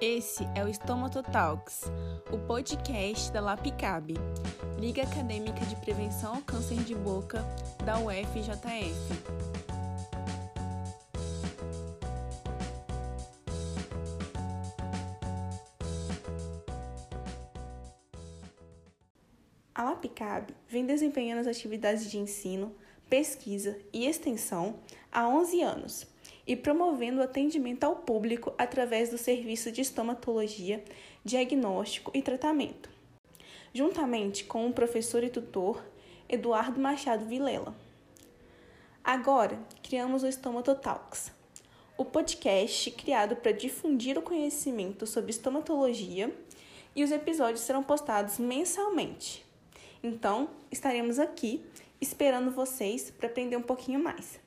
Esse é o Stomato Talks, o podcast da LAPICAB, Liga Acadêmica de Prevenção ao Câncer de Boca da UFJF. A LAPICAB vem desempenhando as atividades de ensino, pesquisa e extensão há 11 anos e promovendo o atendimento ao público através do serviço de estomatologia, diagnóstico e tratamento, juntamente com o professor e tutor Eduardo Machado Vilela. Agora, criamos o Stomato Talks, o podcast criado para difundir o conhecimento sobre estomatologia e os episódios serão postados mensalmente. Então, estaremos aqui esperando vocês para aprender um pouquinho mais.